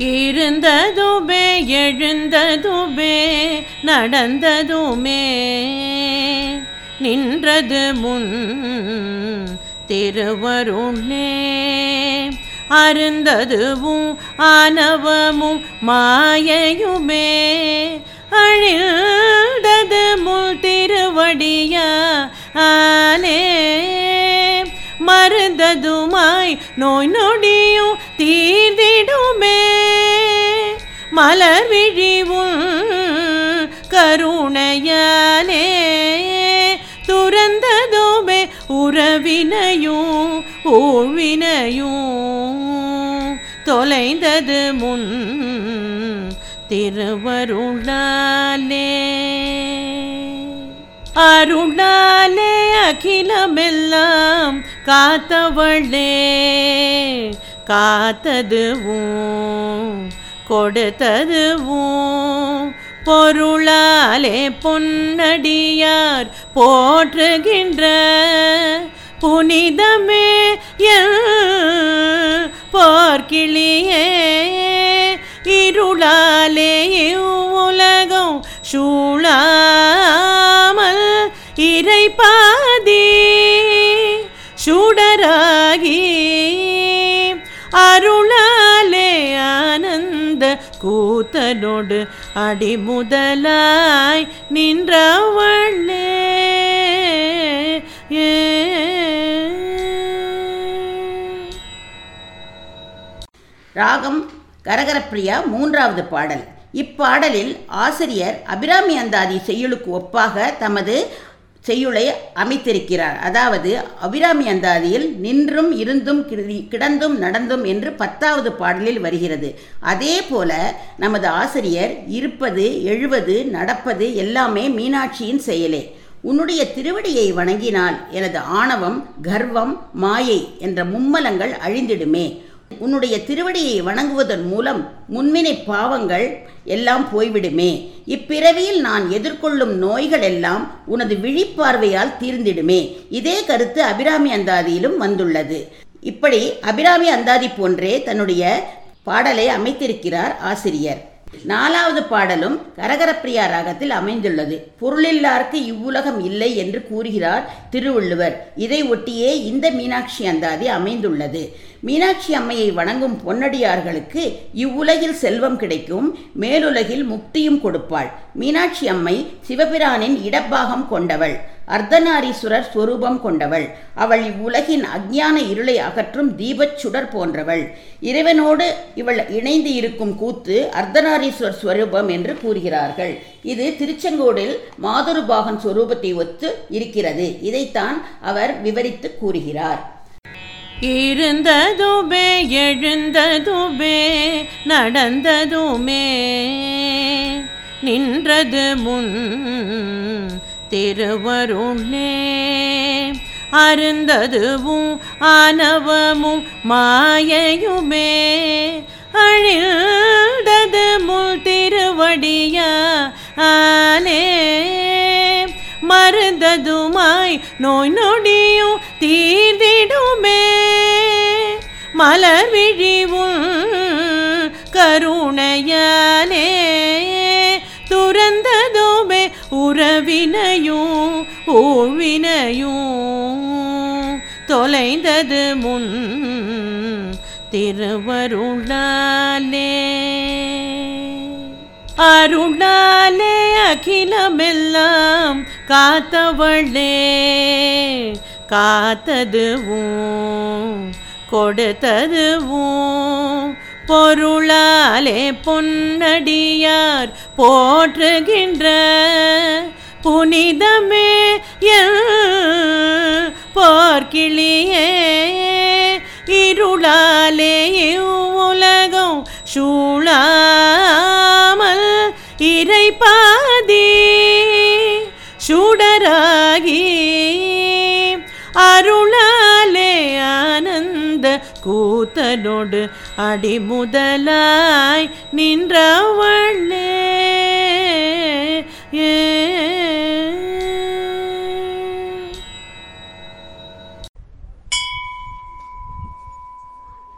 இருந்ததுமே எழுந்ததுமே நடந்ததுமே. நின்றது முன் திருவருளே. அருந்ததுவும் ஆணவமும் மாயையுமே. அழிந்தது முள் திருவடியா ஆலே மருந்ததுமாய் நோய் நொடியும் தீர்ந்திடுமே. மலர் விழிவும் கருணையாலே துறந்ததோமே உறவினையும் ஊழ்வினையும் தொலைந்தது முன் திருவருளாலே. அருளாலே அகிலமெல்லாம் காத்தவளே. காத்ததுவும் கொடுத்ததுவும் பொருளாலே பொன்னடியார் போற்றுகின்ற புனிதமே போர்கிளியே இருளாலே உலகம் சூழாமல் இறைப்பா கூத்தனோடு அடிமுதலாய் நின்றவளே. ராகம் கரகரப்பிரியா மூன்றாவது பாடல். இப்பாடலில் ஆசிரியர் அபிராமி அந்தாதி செய்யுளுக்கு ஒப்பாக தமது செய்யுளை அமைத்திருக்கிறார். அதாவது அபிராமி அந்தாதியில் நின்றும் இருந்தும் கிரி- கிடந்தும் நடந்தும் என்று பத்தாவது பாடலில் வருகிறது. அதே போல நமது ஆசிரியர் இருப்பது எழுவது நடப்பது எல்லாமே மீனாட்சியின் செயலே. உன்னுடைய திருவடியை வணங்கினால் எனது ஆணவம் கர்வம் மாயை என்ற மும்மலங்கள் அழிந்திடுமே. உன்னுடைய திருவடியை வணங்குவதன் மூலம் முன்வினை பாவங்கள் எல்லாம் போய்விடுமே. இப்பிறவியில் நான் எதிர்கொள்ளும் நோய்கள் எல்லாம் உனது விழிப்பார்வையால் தீர்ந்திடுமே. இதே கருத்து அபிராமி அந்தாதியிலும் வந்துள்ளது. இப்படி அபிராமி அந்தாதி போன்றே தன்னுடைய பாடலை அமைத்திருக்கிறார் ஆசிரியர். நாலாவது பாடலும் கரகரப்பிரியா ராகத்தில் அமைந்துள்ளது. பொருளில்லார்க்கு இவ்வுலகம் இல்லை என்று கூறுகிறார் திருவள்ளுவர். இதை ஒட்டியே இந்த மீனாட்சி அந்தாதி அமைந்துள்ளது. மீனாட்சி அம்மையை வணங்கும் பொன்னடியார்களுக்கு இவ்வுலகில் செல்வம் கிடைக்கும் மேலுலகில் முக்தியும் கொடுப்பாள். மீனாட்சி அம்மை சிவபிரானின் இடப்பாகம் கொண்டவள். அர்த்தநாரீஸ்வரர் ஸ்வரூபம் கொண்டவள். அவள் இவ்வுலகின் அஜ்ஞான இருளை அகற்றும் தீபச் சுடர் போன்றவள். இறைவனோடு இவள் இணைந்து இருக்கும் கூத்து அர்த்தநாரீஸ்வரர் ஸ்வரூபம் என்று கூறுகிறார்கள். இது திருச்செங்கோடில் மாதுருபாகன் ஸ்வரூபத்தை ஒத்து இருக்கிறது. இதைத்தான் அவர் விவரித்து கூறுகிறார். இருந்ததுமே எழுந்ததுமே நடந்ததுமே. நின்றது முன் திருவருளே. அருந்ததுவும் ஆணவமும் மாயையுமே. அழிந்தது முள் திருவடியா மருந்ததுமாய் நோய் நொடியும் தீர்ந்திடுமே. மலர் விழிவும் கருணையாலே துறந்ததுமே உறவினையும் ஊழ்வினையும் தொலைந்தது முன் திருவருளாலே. அருளாலே அகிலமெல்லாம் காத்தவளே. காத்ததுவும் கொடுத்ததுவும் பொருளாலே பொன்னடியார் போற்றுகின்ற புனிதமே போர்கிளியே இருளாலே உலகம் சூழாமல் இறைப்பாதி சுடராகி அருள் கூத்தனோடு அடிமுதலாய் நின்றவளே. ஏ